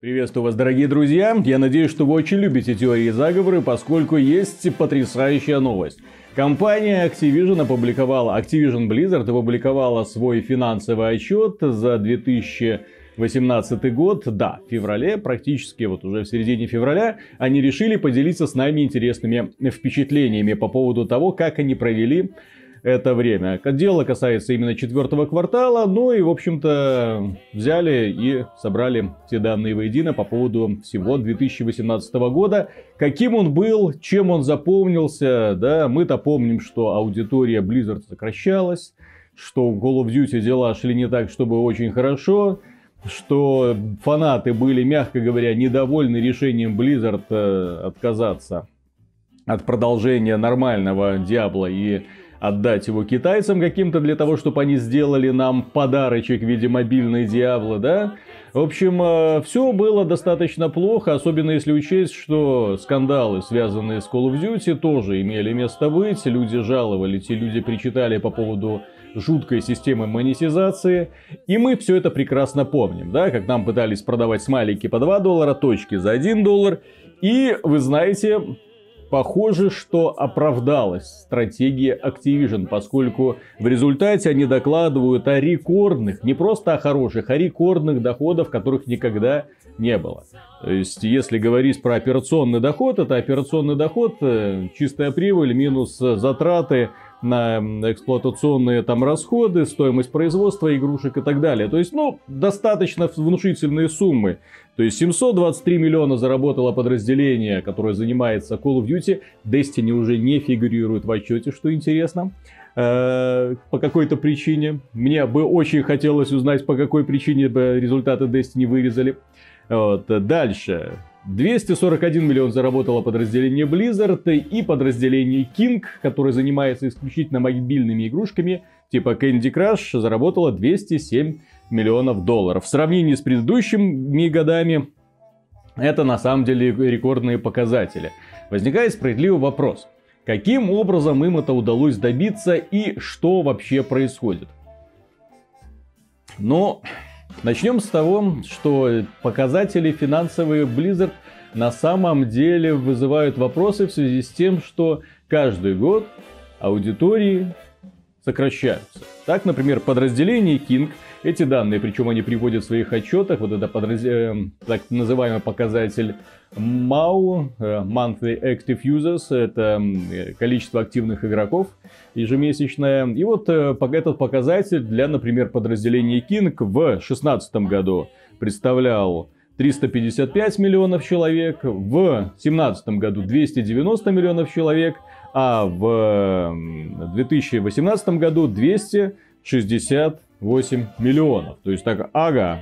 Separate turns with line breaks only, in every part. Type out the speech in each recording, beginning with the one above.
Приветствую вас, дорогие друзья. Я надеюсь, что вы очень любите теории заговора, поскольку есть потрясающая новость. Компания Activision опубликовала, Activision Blizzard опубликовала свой финансовый отчет за 2018 год. Да, в феврале, практически вот уже в середине февраля, они решили поделиться с нами интересными впечатлениями по поводу того, как они провели это время. Дело касается именно четвертого квартала, ну и, в общем-то, взяли и собрали все данные воедино по поводу всего 2018 года. Каким он был, чем он запомнился, да, мы-то помним, что аудитория Blizzard сокращалась, что в Call of Duty дела шли не так, чтобы очень хорошо, что фанаты были, мягко говоря, недовольны решением Blizzard э, отказаться от продолжения нормального Диабло и отдать его китайцам каким-то для того, чтобы они сделали нам подарочек в виде мобильной Диабло, да? В общем, э, все было достаточно плохо, особенно если учесть, что скандалы, связанные с Call of Duty, тоже имели место быть. Люди жаловались, и люди причитали по поводу жуткой системы монетизации. И мы все это прекрасно помним, да, как нам пытались продавать смайлики по 2 доллара, точки за 1 доллар. И вы знаете, Похоже, что оправдалась стратегия Activision, поскольку в результате они докладывают о рекордных, не просто о хороших, а рекордных доходах, которых никогда не было. То есть, если говорить про операционный доход, это операционный доход, э, чистая прибыль минус затраты на эксплуатационные там расходы, стоимость производства игрушек и так далее. То есть, ну, достаточно внушительные суммы. То есть 723 миллиона заработало подразделение, которое занимается Call of Duty. Destiny уже не фигурирует в отчете, что интересно э, по какой-то причине. Мне бы очень хотелось узнать, по какой причине бы результаты Destiny вырезали. Вот. Дальше. 241 миллион заработало подразделение Blizzard и подразделение King, которое занимается исключительно мобильными игрушками, типа Candy Crush, заработало 207 миллионов долларов. В сравнении с предыдущими годами это на самом деле рекордные показатели. Возникает справедливый вопрос. Каким образом им это удалось добиться и что вообще происходит? Но Начнем с того, что показатели финансовые Blizzard на самом деле вызывают вопросы в связи с тем, что каждый год аудитории сокращаются. Так, например, подразделение King, эти данные, причем они приводят в своих отчетах, вот это подраз... Э, так называемый показатель MAU, э, Monthly Active Users, это количество активных игроков ежемесячное. И вот э, этот показатель для, например, подразделения King в 2016 году представлял 355 миллионов человек, в 2017 году 290 миллионов человек, а в 2018 году 268 миллионов. То есть так, ага,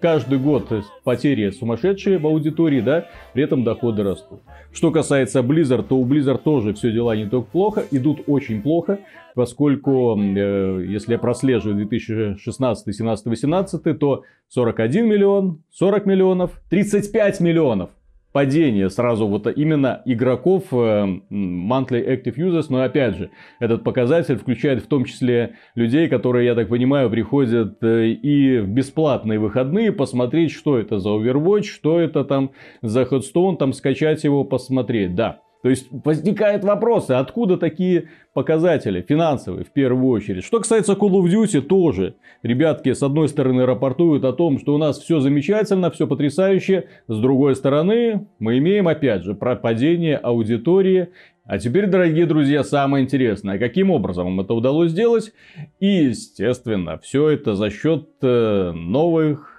каждый год потери сумасшедшие в аудитории, да, при этом доходы растут. Что касается Blizzard, то у Blizzard тоже все дела не только плохо, идут очень плохо, поскольку, э, если я прослеживаю 2016, 17, 18, то 41 миллион, 40 миллионов, 35 миллионов падение сразу вот именно игроков э, monthly active users, но опять же, этот показатель включает в том числе людей, которые, я так понимаю, приходят э, и в бесплатные выходные посмотреть, что это за Overwatch, что это там за Headstone, там скачать его, посмотреть, да. То есть возникают вопросы, откуда такие показатели финансовые в первую очередь. Что касается Call of Duty, тоже ребятки с одной стороны рапортуют о том, что у нас все замечательно, все потрясающе. С другой стороны, мы имеем опять же пропадение аудитории. А теперь, дорогие друзья, самое интересное. Каким образом им это удалось сделать? И, естественно, все это за счет э, новых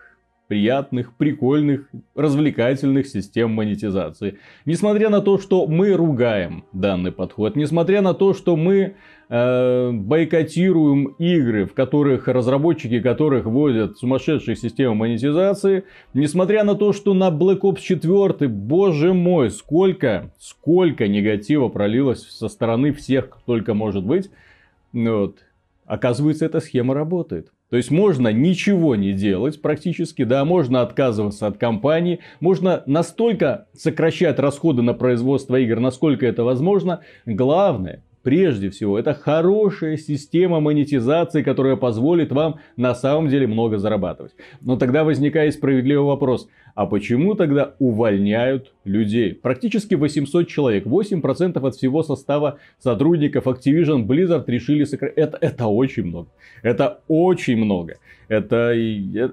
приятных, прикольных, развлекательных систем монетизации. Несмотря на то, что мы ругаем данный подход, несмотря на то, что мы э, бойкотируем игры, в которых разработчики которых вводят сумасшедшие системы монетизации, несмотря на то, что на Black Ops 4, боже мой, сколько, сколько негатива пролилось со стороны всех, кто только может быть, вот, оказывается, эта схема работает. То есть можно ничего не делать практически, да, можно отказываться от компании, можно настолько сокращать расходы на производство игр, насколько это возможно. Главное, прежде всего, это хорошая система монетизации, которая позволит вам на самом деле много зарабатывать. Но тогда возникает справедливый вопрос, а почему тогда увольняют людей? Практически 800 человек, 8% от всего состава сотрудников Activision Blizzard решили сократить. Это, это очень много. Это очень много. Это,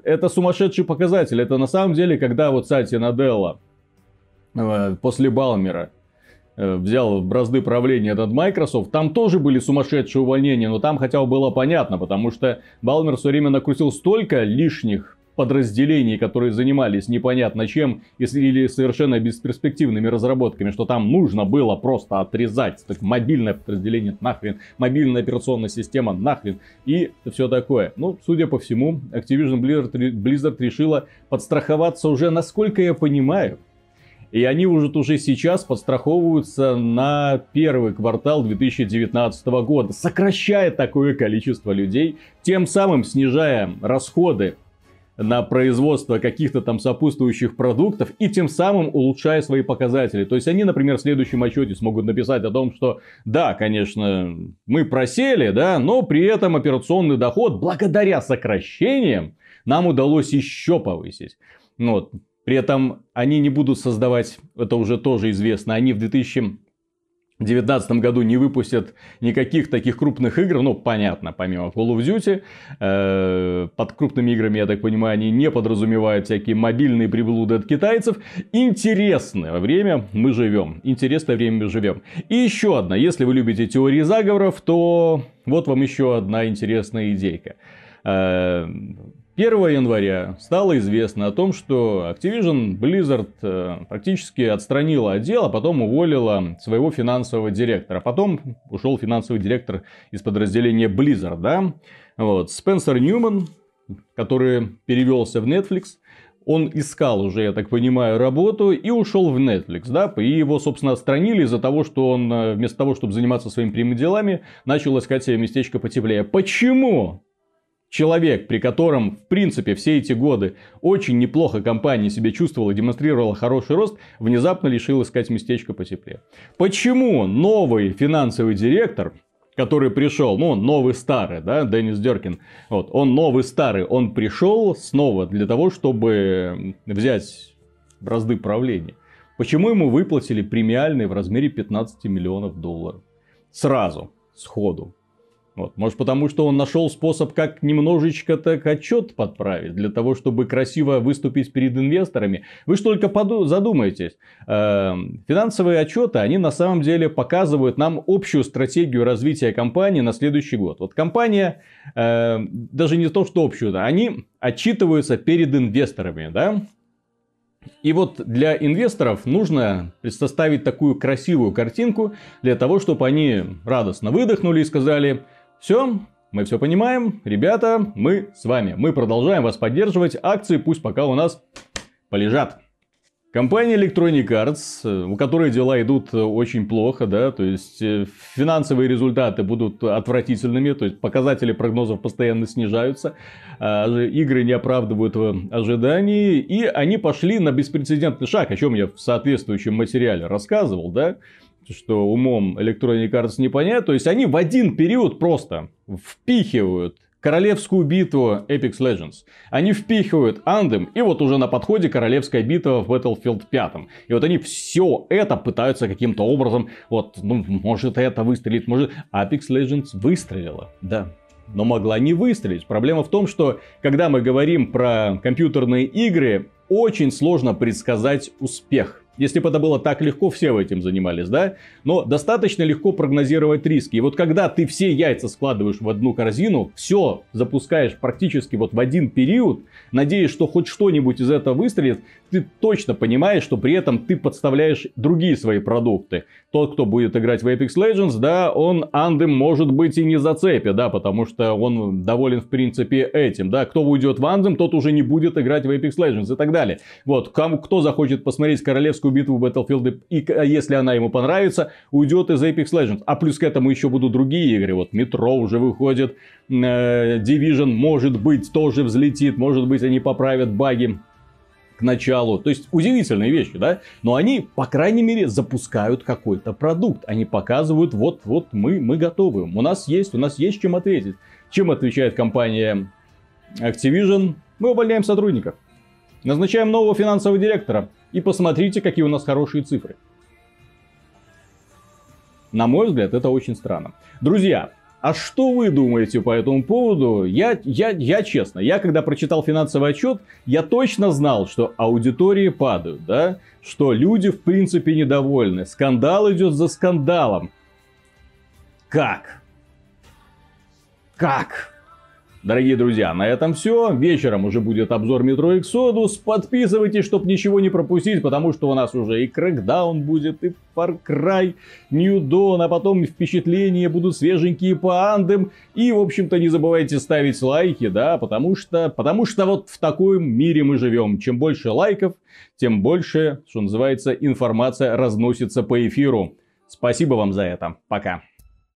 это сумасшедший показатель. Это на самом деле, когда вот Сати Наделла э, после Балмера Э, взял бразды правления над Microsoft, там тоже были сумасшедшие увольнения, но там хотя бы было понятно, потому что Балмер все время накрутил столько лишних подразделений, которые занимались непонятно чем, или совершенно бесперспективными разработками, что там нужно было просто отрезать. Так, мобильное подразделение нахрен, мобильная операционная система нахрен и все такое. Ну, судя по всему, Activision Blizzard, Blizzard решила подстраховаться уже, насколько я понимаю, и они уже, уже сейчас подстраховываются на первый квартал 2019 года, сокращая такое количество людей, тем самым снижая расходы на производство каких-то там сопутствующих продуктов и тем самым улучшая свои показатели. То есть они, например, в следующем отчете смогут написать о том, что да, конечно, мы просели, да, но при этом операционный доход благодаря сокращениям нам удалось еще повысить. Вот. При этом они не будут создавать, это уже тоже известно, они в 2019 году не выпустят никаких таких крупных игр, ну, понятно, помимо Call of Duty, э, под крупными играми, я так понимаю, они не подразумевают всякие мобильные приблуды от китайцев. Интересное время мы живем, интересное время мы живем. И еще одна, если вы любите теории заговоров, то вот вам еще одна интересная идейка. Э, 1 января стало известно о том, что Activision Blizzard э, практически отстранила отдел, а потом уволила своего финансового директора. Потом ушел финансовый директор из подразделения Blizzard, да? Вот. Спенсер Ньюман, который перевелся в Netflix, он искал уже, я так понимаю, работу и ушел в Netflix, да, и его, собственно, отстранили из-за того, что он э, вместо того, чтобы заниматься своими прямыми делами, начал искать себе местечко потеплее. Почему? Человек, при котором, в принципе, все эти годы очень неплохо компания себя чувствовала, демонстрировала хороший рост, внезапно решил искать местечко потеплее. Почему новый финансовый директор, который пришел, ну, новый старый, да, Деннис Деркин, вот, он новый старый, он пришел снова для того, чтобы взять бразды правления. Почему ему выплатили премиальный в размере 15 миллионов долларов? Сразу, сходу. Вот. Может потому, что он нашел способ, как немножечко так отчет подправить, для того, чтобы красиво выступить перед инвесторами. Вы же только поду- задумайтесь. Э, финансовые отчеты, они на самом деле показывают нам общую стратегию развития компании на следующий год. Вот компания, э, даже не то, что общую, да, они отчитываются перед инвесторами, да, и вот для инвесторов нужно составить такую красивую картинку для того, чтобы они радостно выдохнули и сказали, все, мы все понимаем, ребята, мы с вами. Мы продолжаем вас поддерживать. Акции пусть пока у нас полежат. Компания Electronic Arts, у которой дела идут очень плохо, да, то есть э, финансовые результаты будут отвратительными, то есть показатели прогнозов постоянно снижаются, а игры не оправдывают ожиданий, и они пошли на беспрецедентный шаг, о чем я в соответствующем материале рассказывал, да, что умом Electronic Arts не понять. То есть они в один период просто впихивают королевскую битву Apex Legends. Они впихивают Андем, и вот уже на подходе королевская битва в Battlefield 5. И вот они все это пытаются каким-то образом, вот, ну, может это выстрелит, может... Apex Legends выстрелила, да. Но могла не выстрелить. Проблема в том, что когда мы говорим про компьютерные игры, очень сложно предсказать успех. Если бы это было так легко, все этим занимались, да? Но достаточно легко прогнозировать риски. И вот когда ты все яйца складываешь в одну корзину, все запускаешь практически вот в один период, надеясь, что хоть что-нибудь из этого выстрелит, ты точно понимаешь, что при этом ты подставляешь другие свои продукты. Тот, кто будет играть в Apex Legends, да, он андем может быть и не зацепит, да, потому что он доволен в принципе этим, да. Кто уйдет в андем, тот уже не будет играть в Apex Legends и так далее. Вот, кому, кто захочет посмотреть королевскую битву в Battlefield, и а если она ему понравится, уйдет из Apex Legends. А плюс к этому еще будут другие игры, вот Metro уже выходит, э, Division может быть тоже взлетит, может быть они поправят баги к началу. То есть удивительные вещи, да? Но они, по крайней мере, запускают какой-то продукт. Они показывают, вот, вот мы, мы готовы. У нас есть, у нас есть чем ответить. Чем отвечает компания Activision? Мы увольняем сотрудников. Назначаем нового финансового директора. И посмотрите, какие у нас хорошие цифры. На мой взгляд, это очень странно. Друзья, а что вы думаете по этому поводу? Я, я, я честно, я когда прочитал финансовый отчет, я точно знал, что аудитории падают, да? Что люди в принципе недовольны. Скандал идет за скандалом. Как? Как? Дорогие друзья, на этом все. Вечером уже будет обзор Metro Exodus. Подписывайтесь, чтобы ничего не пропустить, потому что у нас уже и Crackdown будет, и Far Cry, New Dawn, а потом впечатления будут свеженькие по Андам. И, в общем-то, не забывайте ставить лайки, да, потому что, потому что вот в таком мире мы живем. Чем больше лайков, тем больше, что называется, информация разносится по эфиру. Спасибо вам за это. Пока.